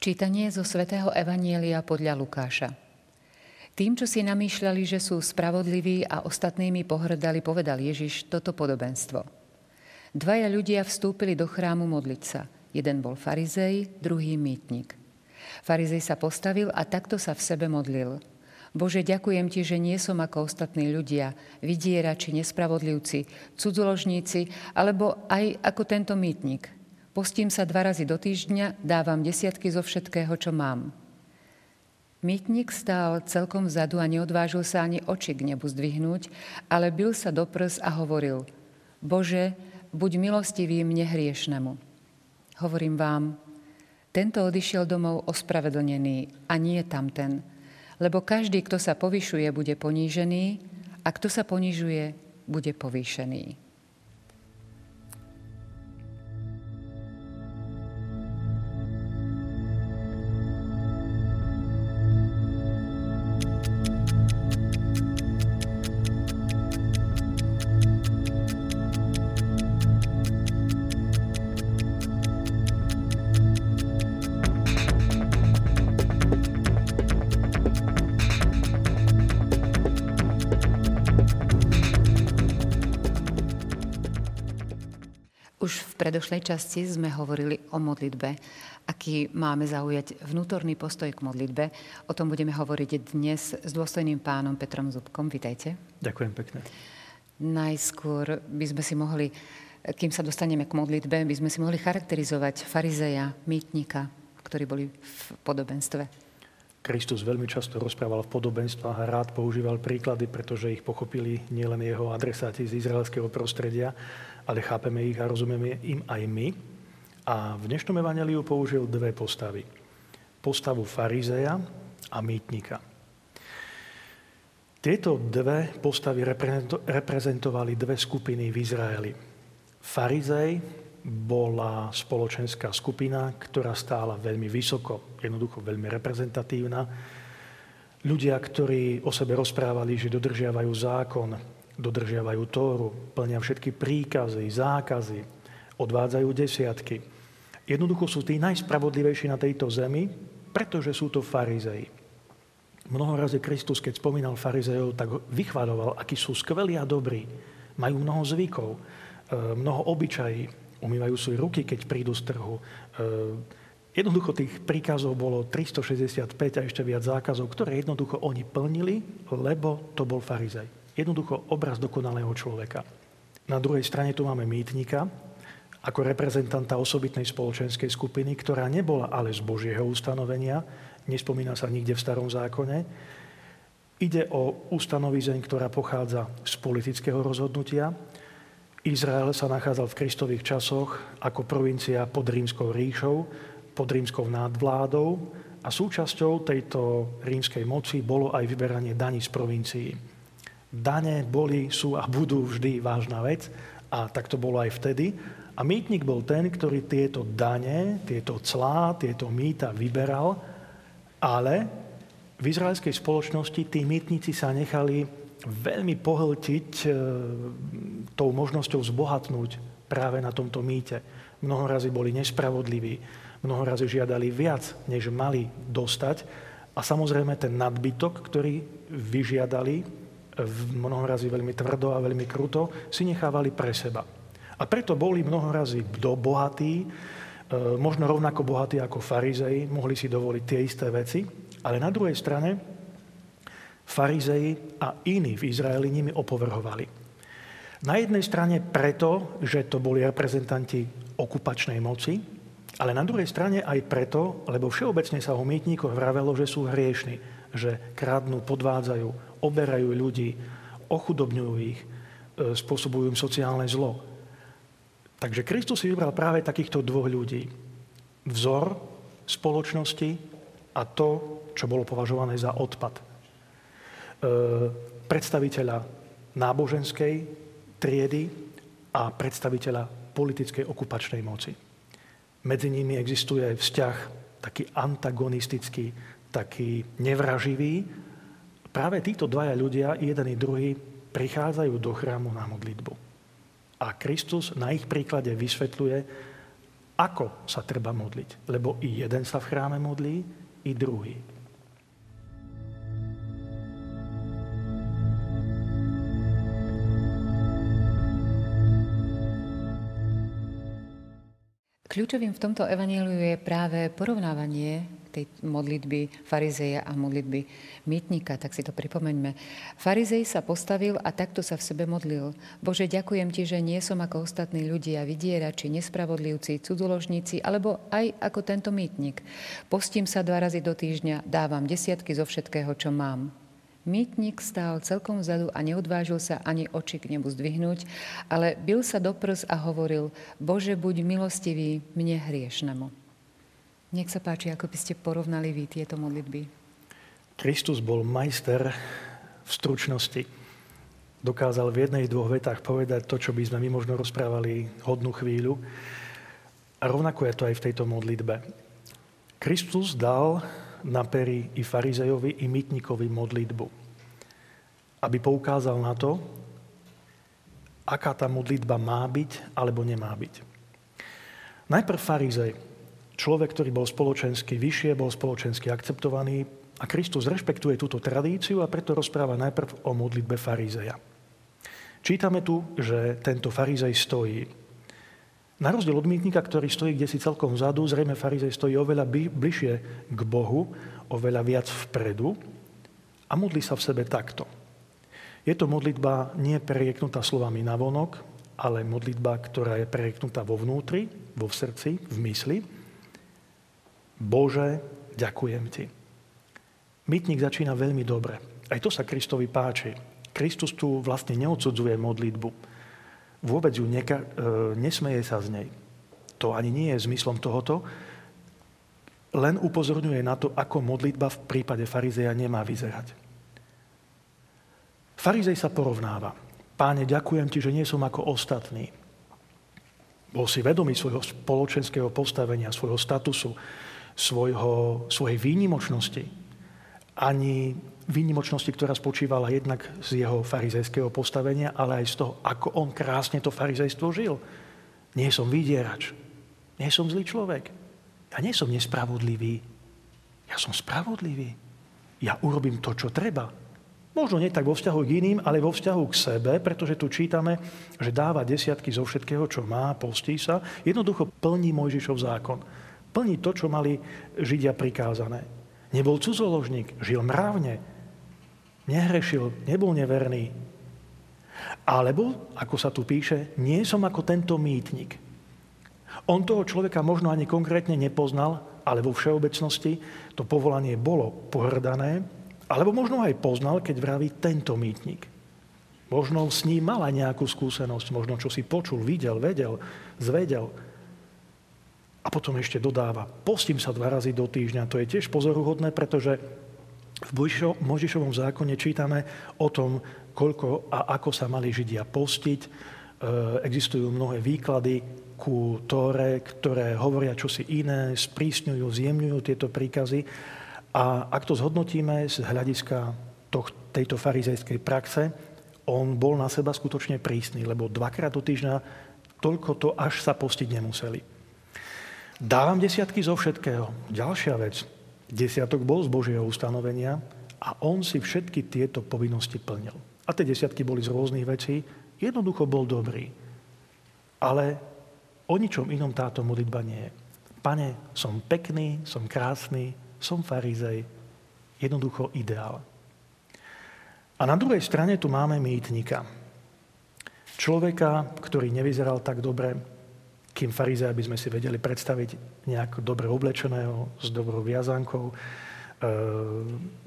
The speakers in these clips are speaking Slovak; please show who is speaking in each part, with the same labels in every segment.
Speaker 1: Čítanie zo svätého Evanielia podľa Lukáša. Tým, čo si namýšľali, že sú spravodliví a ostatnými pohrdali, povedal Ježiš toto podobenstvo. Dvaja ľudia vstúpili do chrámu modliť sa. Jeden bol farizej, druhý mýtnik. Farizej sa postavil a takto sa v sebe modlil. Bože, ďakujem Ti, že nie som ako ostatní ľudia, vidierači, nespravodlivci, cudzoložníci, alebo aj ako tento mýtnik – Postím sa dva razy do týždňa, dávam desiatky zo všetkého, čo mám. Mýtnik stál celkom vzadu a neodvážil sa ani oči k nebu zdvihnúť, ale bil sa do prs a hovoril Bože, buď milostivý mne hriešnemu. Hovorím vám, tento odišiel domov ospravedlnený a nie tamten, lebo každý, kto sa povyšuje, bude ponížený a kto sa ponižuje, bude povýšený. Predošlej časti sme hovorili o modlitbe, aký máme zaujať vnútorný postoj k modlitbe. O tom budeme hovoriť dnes s dôstojným pánom Petrom Zubkom. Vítajte.
Speaker 2: Ďakujem pekne.
Speaker 1: Najskôr by sme si mohli, kým sa dostaneme k modlitbe, by sme si mohli charakterizovať farizeja, mýtnika, ktorí boli v podobenstve.
Speaker 2: Kristus veľmi často rozprával v podobenstvách a rád používal príklady, pretože ich pochopili nielen jeho adresáti z izraelského prostredia, ale chápeme ich a rozumieme im aj my. A v dnešnom evaneliu použil dve postavy. Postavu farizeja a mýtnika. Tieto dve postavy reprezentovali dve skupiny v Izraeli. Farizej bola spoločenská skupina, ktorá stála veľmi vysoko, jednoducho veľmi reprezentatívna. Ľudia, ktorí o sebe rozprávali, že dodržiavajú zákon, dodržiavajú Tóru, plnia všetky príkazy, zákazy, odvádzajú desiatky. Jednoducho sú tí najspravodlivejší na tejto zemi, pretože sú to farizei. Mnoho razy Kristus, keď spomínal farizejov, tak vychváľoval, akí sú skvelí a dobrí. Majú mnoho zvykov, e, mnoho obyčají, umývajú si ruky, keď prídu z trhu. E, jednoducho tých príkazov bolo 365 a ešte viac zákazov, ktoré jednoducho oni plnili, lebo to bol farizej. Jednoducho obraz dokonalého človeka. Na druhej strane tu máme mýtnika, ako reprezentanta osobitnej spoločenskej skupiny, ktorá nebola ale z Božieho ustanovenia, nespomína sa nikde v starom zákone. Ide o ustanovizeň, ktorá pochádza z politického rozhodnutia. Izrael sa nachádzal v kristových časoch ako provincia pod rímskou ríšou, pod rímskou nadvládou a súčasťou tejto rímskej moci bolo aj vyberanie daní z provincií. Dane boli, sú a budú vždy vážna vec a tak to bolo aj vtedy. A mýtnik bol ten, ktorý tieto dane, tieto clá, tieto mýta vyberal, ale v izraelskej spoločnosti tí mýtnici sa nechali veľmi pohltiť e, tou možnosťou zbohatnúť práve na tomto mýte. Mnoho razy boli nespravodliví, mnoho razy žiadali viac, než mali dostať. A samozrejme ten nadbytok, ktorý vyžiadali, mnohorazí veľmi tvrdo a veľmi kruto, si nechávali pre seba. A preto boli mnohorazí bohatí, e, možno rovnako bohatí ako farizei, mohli si dovoliť tie isté veci, ale na druhej strane farizei a iní v Izraeli nimi opovrhovali. Na jednej strane preto, že to boli reprezentanti okupačnej moci, ale na druhej strane aj preto, lebo všeobecne sa o mýtníkoch vravelo, že sú hriešni, že kradnú, podvádzajú, oberajú ľudí, ochudobňujú ich, e, spôsobujú im sociálne zlo. Takže Kristus si vybral práve takýchto dvoch ľudí. Vzor spoločnosti a to, čo bolo považované za odpad. E, predstaviteľa náboženskej triedy a predstaviteľa politickej okupačnej moci. Medzi nimi existuje vzťah taký antagonistický, taký nevraživý, Práve títo dvaja ľudia, jeden i druhý, prichádzajú do chrámu na modlitbu. A Kristus na ich príklade vysvetľuje, ako sa treba modliť. Lebo i jeden sa v chráme modlí, i druhý.
Speaker 1: Kľúčovým v tomto evaníliu je práve porovnávanie tej modlitby farizeja a modlitby mýtnika, tak si to pripomeňme. Farizej sa postavil a takto sa v sebe modlil. Bože, ďakujem ti, že nie som ako ostatní ľudia, vydierači, nespravodlivci, cuduložníci, alebo aj ako tento mýtnik. Postím sa dva razy do týždňa, dávam desiatky zo všetkého, čo mám. Mýtnik stál celkom vzadu a neodvážil sa ani oči k nebu zdvihnúť, ale bil sa do prs a hovoril, Bože, buď milostivý mne hriešnemu. Nech sa páči, ako by ste porovnali vy tieto modlitby.
Speaker 2: Kristus bol majster v stručnosti. Dokázal v jednej, dvoch vetách povedať to, čo by sme my možno rozprávali hodnú chvíľu. A rovnako je to aj v tejto modlitbe. Kristus dal na pery i farizejovi, i mytníkovi modlitbu. Aby poukázal na to, aká tá modlitba má byť alebo nemá byť. Najprv farizej, človek, ktorý bol spoločensky vyššie, bol spoločensky akceptovaný a Kristus rešpektuje túto tradíciu a preto rozpráva najprv o modlitbe farizeja. Čítame tu, že tento farizej stojí na rozdiel od mýtnika, ktorý stojí kde si celkom vzadu, zrejme farizej stojí oveľa bližšie k Bohu, oveľa viac vpredu a modlí sa v sebe takto. Je to modlitba nie prerieknutá slovami na vonok, ale modlitba, ktorá je prerieknutá vo vnútri, vo srdci, v mysli. Bože, ďakujem Ti. Mytník začína veľmi dobre. Aj to sa Kristovi páči. Kristus tu vlastne neodsudzuje modlitbu vôbec ju neka, e, nesmeje sa z nej. To ani nie je zmyslom tohoto, len upozorňuje na to, ako modlitba v prípade farizeja nemá vyzerať. Farizej sa porovnáva. Páne, ďakujem ti, že nie som ako ostatní. Bol si vedomý svojho spoločenského postavenia, svojho statusu, svojho, svojej výnimočnosti. Ani výnimočnosti, ktorá spočívala jednak z jeho farizejského postavenia, ale aj z toho, ako on krásne to farizejstvo žil. Nie som vydierač. Nie som zlý človek. Ja nie som nespravodlivý. Ja som spravodlivý. Ja urobím to, čo treba. Možno nie tak vo vzťahu k iným, ale vo vzťahu k sebe, pretože tu čítame, že dáva desiatky zo všetkého, čo má, postí sa. Jednoducho plní Mojžišov zákon. Plní to, čo mali Židia prikázané. Nebol cudzoložník, žil mravne, nehrešil, nebol neverný. Alebo, ako sa tu píše, nie som ako tento mýtnik. On toho človeka možno ani konkrétne nepoznal, ale vo všeobecnosti to povolanie bolo pohrdané, alebo možno aj poznal, keď vraví tento mýtnik. Možno s ním mala nejakú skúsenosť, možno čo si počul, videl, vedel, zvedel. A potom ešte dodáva, postím sa dva razy do týždňa. To je tiež pozoruhodné, pretože v Možišovom zákone čítame o tom, koľko a ako sa mali Židia postiť. E, existujú mnohé výklady ku Tóre, ktoré hovoria čosi iné, sprísňujú, zjemňujú tieto príkazy. A ak to zhodnotíme z hľadiska tejto farizejskej praxe, on bol na seba skutočne prísny, lebo dvakrát do týždňa toľko to až sa postiť nemuseli. Dávam desiatky zo všetkého. Ďalšia vec. Desiatok bol z Božieho ustanovenia a on si všetky tieto povinnosti plnil. A tie desiatky boli z rôznych vecí. Jednoducho bol dobrý. Ale o ničom inom táto modlitba nie je. Pane, som pekný, som krásny, som farizej. Jednoducho ideál. A na druhej strane tu máme mýtnika. Človeka, ktorý nevyzeral tak dobre, kým farizea by sme si vedeli predstaviť nejak dobre oblečeného, s dobrou viazankou, e,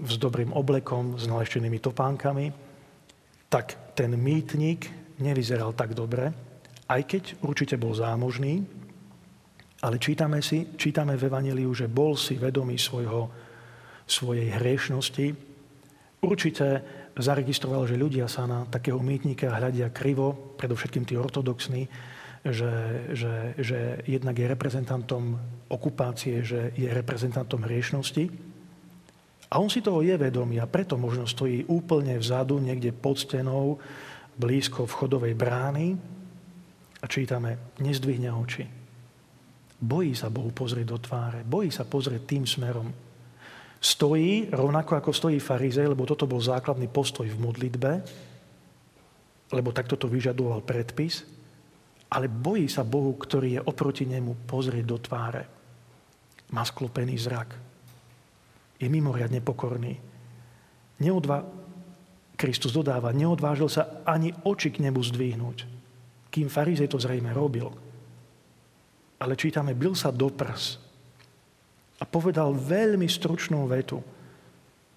Speaker 2: s dobrým oblekom, s naleštenými topánkami, tak ten mýtnik nevyzeral tak dobre, aj keď určite bol zámožný, ale čítame, si, čítame v Evangeliu, že bol si vedomý svojho, svojej hriešnosti. Určite zaregistroval, že ľudia sa na takého mýtnika hľadia krivo, predovšetkým tí ortodoxní, že, že, že jednak je reprezentantom okupácie, že je reprezentantom hriešnosti. A on si toho je vedomý a preto možno stojí úplne vzadu, niekde pod stenou, blízko vchodovej brány a čítame, nezdvihne oči. Bojí sa Bohu pozrieť do tváre. Bojí sa pozrieť tým smerom. Stojí rovnako ako stojí farizej, lebo toto bol základný postoj v modlitbe, lebo takto to vyžadoval predpis, ale bojí sa Bohu, ktorý je oproti nemu pozrieť do tváre. Má sklopený zrak. Je mimoriadne pokorný. Neodva... Kristus dodáva, neodvážil sa ani oči k nebu zdvihnúť, kým farizej to zrejme robil. Ale čítame, byl sa do prs a povedal veľmi stručnú vetu.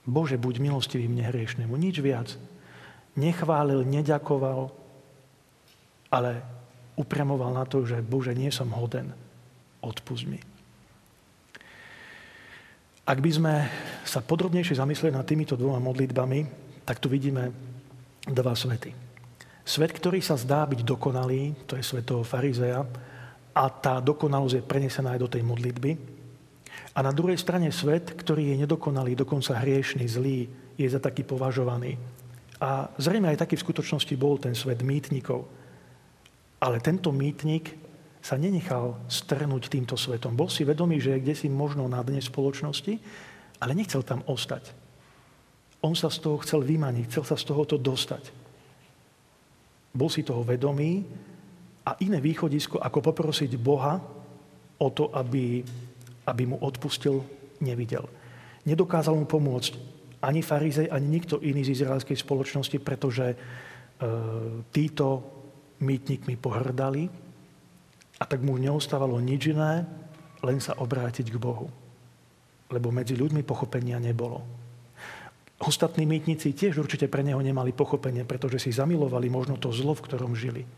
Speaker 2: Bože, buď milostivý mne hriešnemu. Nič viac. Nechválil, neďakoval, ale upremoval na to, že Bože, nie som hoden. Odpust mi. Ak by sme sa podrobnejšie zamysleli nad týmito dvoma modlitbami, tak tu vidíme dva svety. Svet, ktorý sa zdá byť dokonalý, to je svet toho farizeja, a tá dokonalosť je prenesená aj do tej modlitby. A na druhej strane svet, ktorý je nedokonalý, dokonca hriešný, zlý, je za taký považovaný. A zrejme aj taký v skutočnosti bol ten svet mýtnikov. Ale tento mýtnik sa nenechal strnúť týmto svetom. Bol si vedomý, že je kde si možno na dne spoločnosti, ale nechcel tam ostať. On sa z toho chcel vymaniť, chcel sa z tohoto dostať. Bol si toho vedomý a iné východisko, ako poprosiť Boha o to, aby aby mu odpustil, nevidel. Nedokázal mu pomôcť ani farizej, ani nikto iný z izraelskej spoločnosti, pretože e, títo mýtnikmi pohrdali a tak mu neostávalo nič iné, len sa obrátiť k Bohu. Lebo medzi ľuďmi pochopenia nebolo. Ostatní mýtnici tiež určite pre neho nemali pochopenie, pretože si zamilovali možno to zlo, v ktorom žili.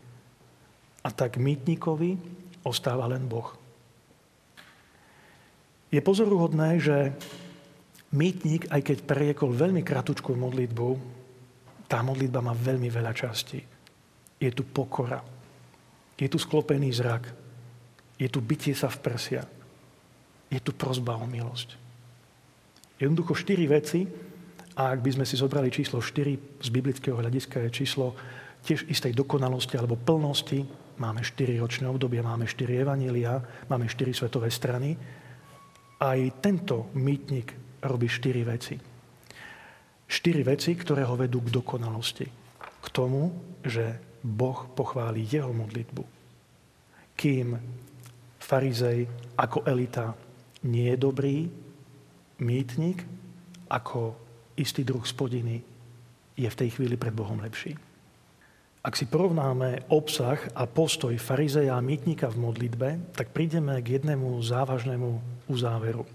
Speaker 2: A tak mýtnikovi ostáva len Boh. Je pozoruhodné, že mýtnik, aj keď preriekol veľmi kratučkú modlitbu, tá modlitba má veľmi veľa častí. Je tu pokora. Je tu sklopený zrak. Je tu bytie sa v prsia. Je tu prozba o milosť. Jednoducho štyri veci, a ak by sme si zobrali číslo 4 z biblického hľadiska, je číslo tiež istej dokonalosti alebo plnosti. Máme 4 ročné obdobie, máme 4 evanília, máme 4 svetové strany aj tento mýtnik robí štyri veci. Štyri veci, ktoré ho vedú k dokonalosti. K tomu, že Boh pochváli jeho modlitbu. Kým farizej ako elita nie je dobrý, mýtnik ako istý druh spodiny je v tej chvíli pred Bohom lepší. Ak si porovnáme obsah a postoj farizeja a mýtnika v modlitbe, tak prídeme k jednému závažnému uzáveru.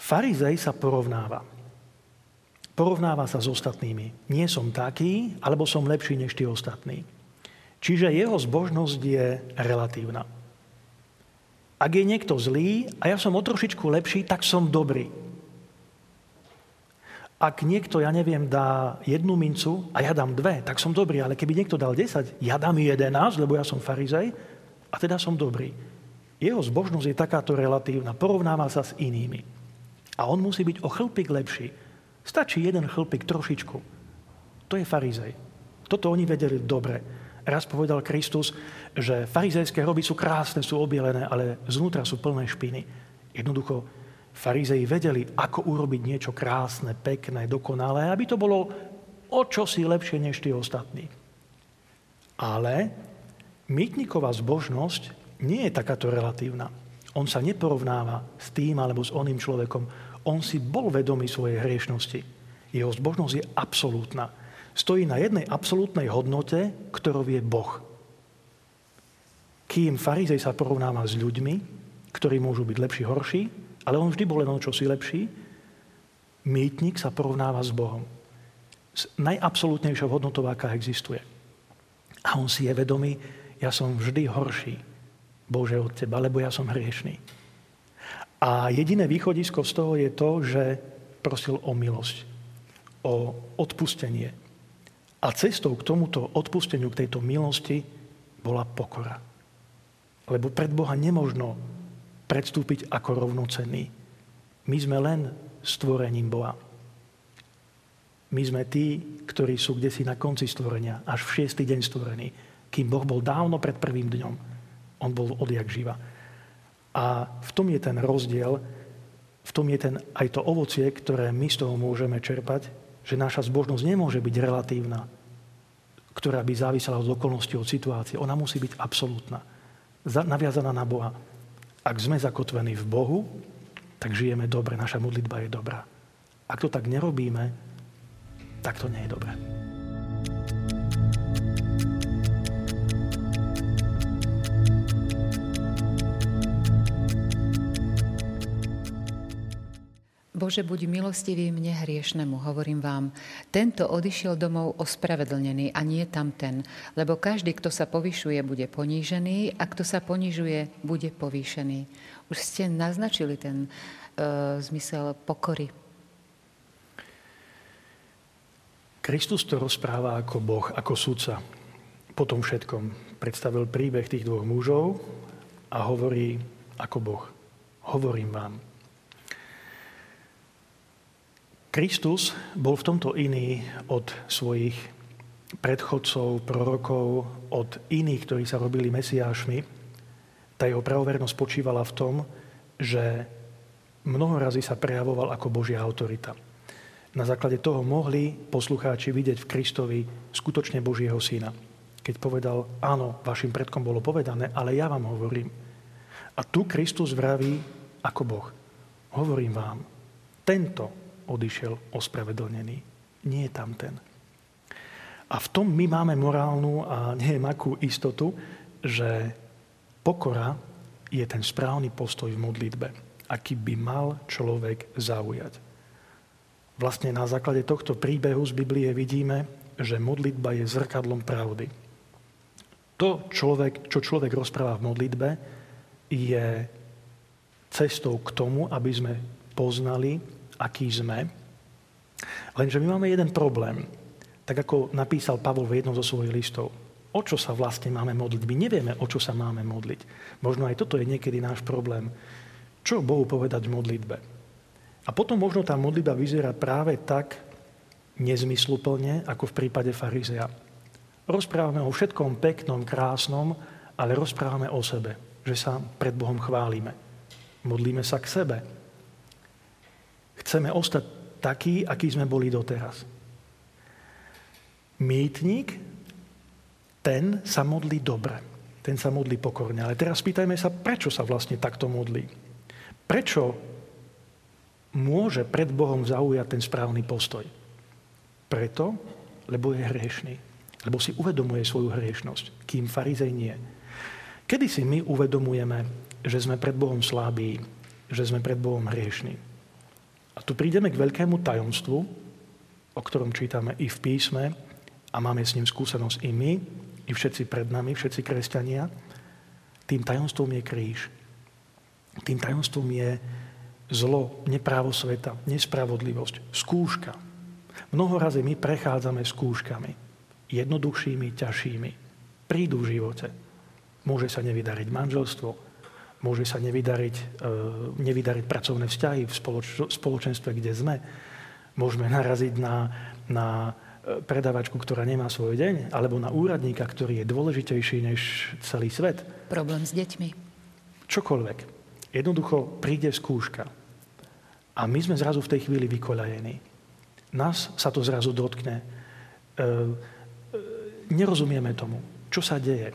Speaker 2: Farizej sa porovnáva. Porovnáva sa s ostatnými. Nie som taký, alebo som lepší než tí ostatní. Čiže jeho zbožnosť je relatívna. Ak je niekto zlý a ja som o trošičku lepší, tak som dobrý. Ak niekto, ja neviem, dá jednu mincu a ja dám dve, tak som dobrý. Ale keby niekto dal 10, ja dám 11, lebo ja som farizej a teda som dobrý. Jeho zbožnosť je takáto relatívna. Porovnáva sa s inými. A on musí byť o chlpik lepší. Stačí jeden chlpik trošičku. To je farizej. Toto oni vedeli dobre. Raz povedal Kristus, že farizejské hroby sú krásne, sú obielené, ale znútra sú plné špiny. Jednoducho Farizei vedeli, ako urobiť niečo krásne, pekné, dokonalé, aby to bolo o čosi lepšie než tí ostatní. Ale mýtniková zbožnosť nie je takáto relatívna. On sa neporovnáva s tým alebo s oným človekom. On si bol vedomý svojej hriešnosti. Jeho zbožnosť je absolútna. Stojí na jednej absolútnej hodnote, ktorou je Boh. Kým farizej sa porovnáva s ľuďmi, ktorí môžu byť lepší, horší, ale on vždy bol len o čosi lepší. Mýtnik sa porovnáva s Bohom. S najabsolútnejšou hodnotou, aká existuje. A on si je vedomý, ja som vždy horší, Bože, od Teba, lebo ja som hriešný. A jediné východisko z toho je to, že prosil o milosť, o odpustenie. A cestou k tomuto odpusteniu, k tejto milosti, bola pokora. Lebo pred Boha nemožno predstúpiť ako rovnocenný. My sme len stvorením Boha. My sme tí, ktorí sú kde si na konci stvorenia, až v šiestý deň stvorení, kým Boh bol dávno pred prvým dňom. On bol odjak živa. A v tom je ten rozdiel, v tom je ten, aj to ovocie, ktoré my z toho môžeme čerpať, že naša zbožnosť nemôže byť relatívna, ktorá by závisela od okolností, od situácie. Ona musí byť absolútna, naviazaná na Boha. Ak sme zakotvení v Bohu, tak žijeme dobre, naša modlitba je dobrá. Ak to tak nerobíme, tak to nie je dobré.
Speaker 1: Bože, buď milostivý mne hriešnemu, hovorím vám. Tento odišiel domov ospravedlnený a nie tamten, lebo každý, kto sa povyšuje, bude ponížený a kto sa ponižuje, bude povýšený. Už ste naznačili ten uh, zmysel pokory.
Speaker 2: Kristus to rozpráva ako Boh, ako sudca. Po všetkom predstavil príbeh tých dvoch mužov a hovorí ako Boh. Hovorím vám, Kristus bol v tomto iný od svojich predchodcov, prorokov, od iných, ktorí sa robili mesiášmi. Tá jeho pravovernosť spočívala v tom, že mnoho razy sa prejavoval ako Božia autorita. Na základe toho mohli poslucháči vidieť v Kristovi skutočne Božieho syna. Keď povedal, áno, vašim predkom bolo povedané, ale ja vám hovorím. A tu Kristus vraví ako Boh. Hovorím vám, tento odišiel ospravedlnený. Nie tam ten. A v tom my máme morálnu a neviem akú istotu, že pokora je ten správny postoj v modlitbe, aký by mal človek zaujať. Vlastne na základe tohto príbehu z Biblie vidíme, že modlitba je zrkadlom pravdy. To, človek, čo človek rozpráva v modlitbe, je cestou k tomu, aby sme poznali aký sme. Lenže my máme jeden problém. Tak ako napísal Pavol v jednom zo svojich listov. O čo sa vlastne máme modliť? My nevieme, o čo sa máme modliť. Možno aj toto je niekedy náš problém. Čo Bohu povedať v modlitbe? A potom možno tá modlitba vyzerá práve tak nezmysluplne, ako v prípade farizea. Rozprávame o všetkom peknom, krásnom, ale rozprávame o sebe, že sa pred Bohom chválime. Modlíme sa k sebe, Chceme ostať takí, akí sme boli doteraz. Mýtnik, ten sa modlí dobre. Ten sa modlí pokorne. Ale teraz spýtajme sa, prečo sa vlastne takto modlí. Prečo môže pred Bohom zaujať ten správny postoj? Preto, lebo je hriešný. Lebo si uvedomuje svoju hriešnosť, kým farizej nie. Kedy si my uvedomujeme, že sme pred Bohom slabí, že sme pred Bohom hriešní? A tu prídeme k veľkému tajomstvu, o ktorom čítame i v písme a máme s ním skúsenosť i my, i všetci pred nami, všetci kresťania. Tým tajomstvom je kríž. Tým tajomstvom je zlo, neprávo sveta, nespravodlivosť, skúška. Mnoho razy my prechádzame skúškami, jednoduchšími, ťažšími. Prídu v živote. Môže sa nevydariť manželstvo, Môže sa nevydariť, e, nevydariť pracovné vzťahy v spoločenstve, kde sme. Môžeme naraziť na, na e, predavačku, ktorá nemá svoj deň, alebo na úradníka, ktorý je dôležitejší než celý svet.
Speaker 1: Problém s deťmi.
Speaker 2: Čokoľvek. Jednoducho príde skúška. A my sme zrazu v tej chvíli vykoľajení. Nás sa to zrazu dotkne. E, nerozumieme tomu, čo sa deje.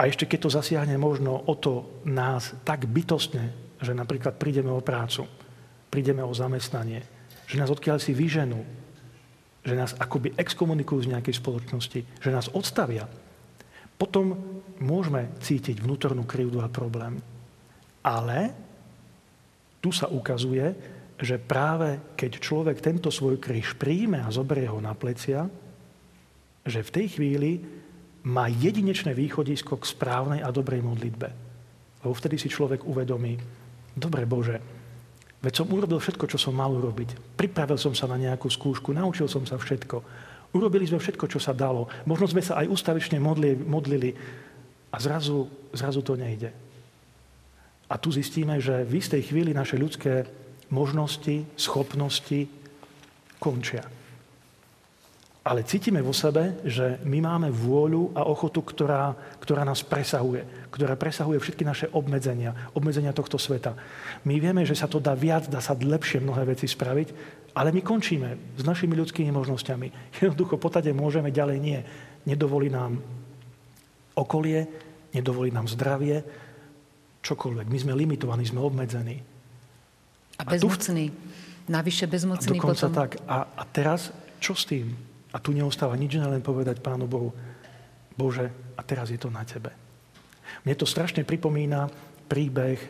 Speaker 2: A ešte keď to zasiahne možno o to nás tak bytostne, že napríklad prídeme o prácu, prídeme o zamestnanie, že nás odkiaľ si vyženú, že nás akoby exkomunikujú z nejakej spoločnosti, že nás odstavia, potom môžeme cítiť vnútornú krivdu a problém. Ale tu sa ukazuje, že práve keď človek tento svoj kríž príjme a zoberie ho na plecia, že v tej chvíli má jedinečné východisko k správnej a dobrej modlitbe. Lebo vtedy si človek uvedomí, dobre Bože, veď som urobil všetko, čo som mal urobiť. Pripravil som sa na nejakú skúšku, naučil som sa všetko. Urobili sme všetko, čo sa dalo. Možno sme sa aj ustavične modlili, a zrazu, zrazu to nejde. A tu zistíme, že v istej chvíli naše ľudské možnosti, schopnosti končia. Ale cítime vo sebe, že my máme vôľu a ochotu, ktorá, ktorá nás presahuje. Ktorá presahuje všetky naše obmedzenia, obmedzenia tohto sveta. My vieme, že sa to dá viac, dá sa lepšie mnohé veci spraviť, ale my končíme s našimi ľudskými možnosťami. Jednoducho potade môžeme, ďalej nie. Nedovolí nám okolie, nedovolí nám zdravie, čokoľvek. My sme limitovaní, sme obmedzení.
Speaker 1: A bezmocný. A tu... Navyše bezmocný
Speaker 2: a
Speaker 1: potom.
Speaker 2: tak. A, a teraz čo s tým? A tu neostáva nič len povedať Pánu Bohu, Bože, a teraz je to na Tebe. Mne to strašne pripomína príbeh, e,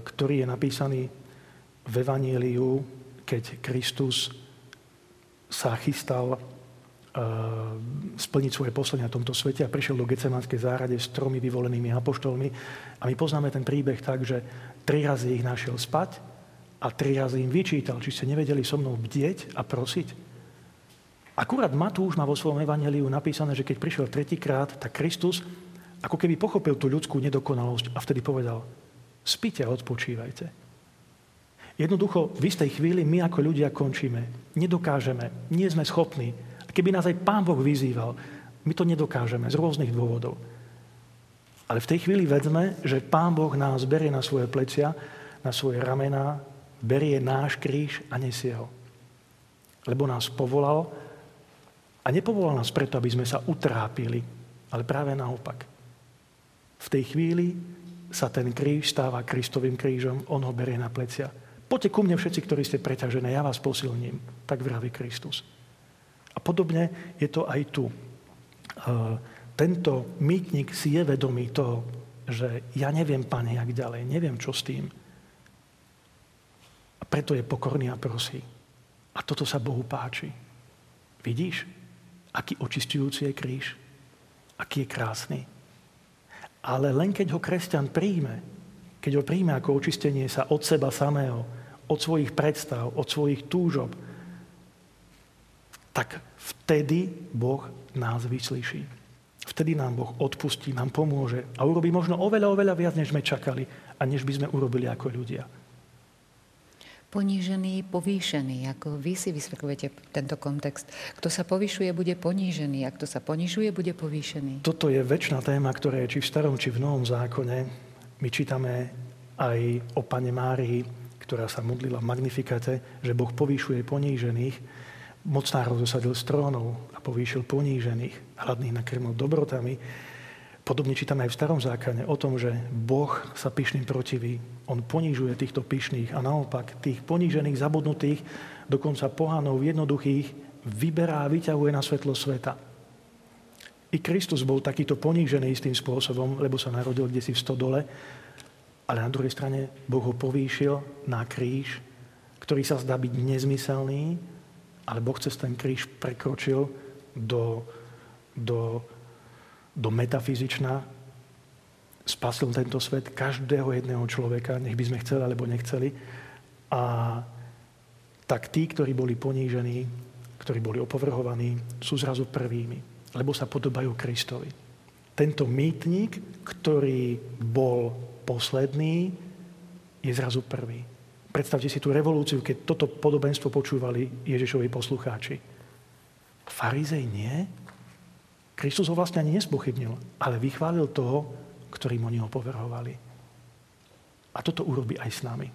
Speaker 2: ktorý je napísaný v Evangeliu, keď Kristus sa chystal e, splniť svoje poslanie na tomto svete a prišiel do Gecemánskej zárade s tromi vyvolenými apoštolmi. A my poznáme ten príbeh tak, že tri razy ich našiel spať a tri razy im vyčítal, či ste nevedeli so mnou bdieť a prosiť. Akurát Matúš má vo svojom evaneliu napísané, že keď prišiel tretíkrát, tak Kristus ako keby pochopil tú ľudskú nedokonalosť a vtedy povedal, spíte a odpočívajte. Jednoducho, v istej chvíli my ako ľudia končíme. Nedokážeme, nie sme schopní. A keby nás aj Pán Boh vyzýval, my to nedokážeme z rôznych dôvodov. Ale v tej chvíli vedzme, že Pán Boh nás berie na svoje plecia, na svoje ramená, berie náš kríž a nesie ho. Lebo nás povolal, a nepovolal nás preto, aby sme sa utrápili, ale práve naopak. V tej chvíli sa ten kríž stáva Kristovým krížom, on ho berie na plecia. Poďte ku mne všetci, ktorí ste preťažené, ja vás posilním. Tak vraví Kristus. A podobne je to aj tu. Tento mýtnik si je vedomý toho, že ja neviem, pane, jak ďalej, neviem, čo s tým. A preto je pokorný a prosí. A toto sa Bohu páči. Vidíš? Aký očistujúci je kríž. Aký je krásny. Ale len keď ho kresťan príjme, keď ho príjme ako očistenie sa od seba samého, od svojich predstav, od svojich túžob, tak vtedy Boh nás vyslyší. Vtedy nám Boh odpustí, nám pomôže a urobí možno oveľa, oveľa viac, než sme čakali a než by sme urobili ako ľudia
Speaker 1: ponížený, povýšený, ako vy si vysvetľujete tento kontext. Kto sa povyšuje, bude ponížený a kto sa ponižuje, bude povýšený.
Speaker 2: Toto je väčšiná téma, ktorá je či v starom, či v novom zákone. My čítame aj o Pane Márii, ktorá sa modlila v Magnifikate, že Boh povýšuje ponížených. Mocnárov zosadil z trónov a povýšil ponížených, hladných nakrmil dobrotami. Podobne čítame aj v starom zákone o tom, že Boh sa pyšným protiví. On ponížuje týchto pyšných a naopak tých ponížených, zabudnutých, dokonca pohánov jednoduchých, vyberá a vyťahuje na svetlo sveta. I Kristus bol takýto ponížený istým spôsobom, lebo sa narodil kde si v stodole, ale na druhej strane Boh ho povýšil na kríž, ktorý sa zdá byť nezmyselný, ale Boh cez ten kríž prekročil do, do do metafyzičná, spasil tento svet každého jedného človeka, nech by sme chceli alebo nechceli. A tak tí, ktorí boli ponížení, ktorí boli opovrhovaní, sú zrazu prvými, lebo sa podobajú Kristovi. Tento mýtnik, ktorý bol posledný, je zrazu prvý. Predstavte si tú revolúciu, keď toto podobenstvo počúvali Ježišovi poslucháči. Farizej nie? Kristus ho vlastne ani nespochybnil, ale vychválil toho, ktorým oni ho poverhovali. A toto urobí aj s nami.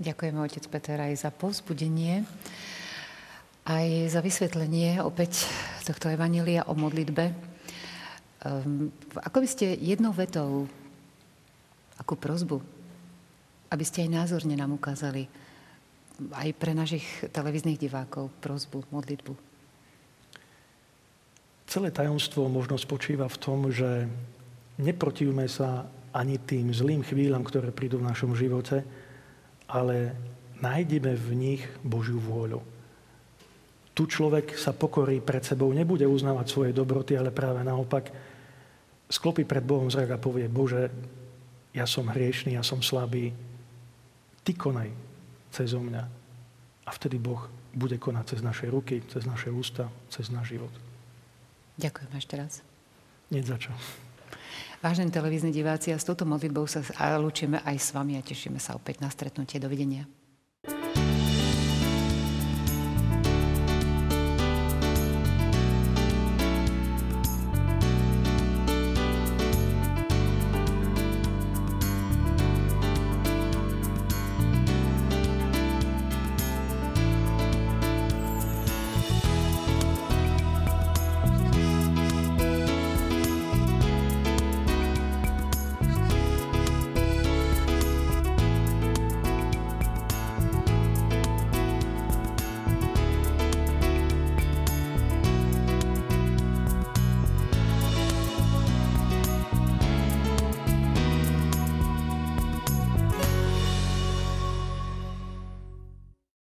Speaker 1: Ďakujeme, otec Peter, aj za povzbudenie, aj za vysvetlenie opäť tohto evanília o modlitbe. Um, ako by ste jednou vetou, akú prozbu, aby ste aj názorne nám ukázali, aj pre našich televíznych divákov, prozbu, modlitbu.
Speaker 2: Celé tajomstvo možno spočíva v tom, že neprotivme sa ani tým zlým chvíľam, ktoré prídu v našom živote, ale nájdeme v nich Božiu vôľu. Tu človek sa pokorí pred sebou, nebude uznávať svoje dobroty, ale práve naopak sklopí pred Bohom zrak a povie, Bože, ja som hriešný, ja som slabý, Ty konaj cez mňa. A vtedy Boh bude konať cez naše ruky, cez naše ústa, cez náš život.
Speaker 1: Ďakujem ešte raz.
Speaker 2: Nie za čo.
Speaker 1: Vážení televízni diváci, a s touto modlitbou sa lúčime aj s vami a tešíme sa opäť na stretnutie. Dovidenia.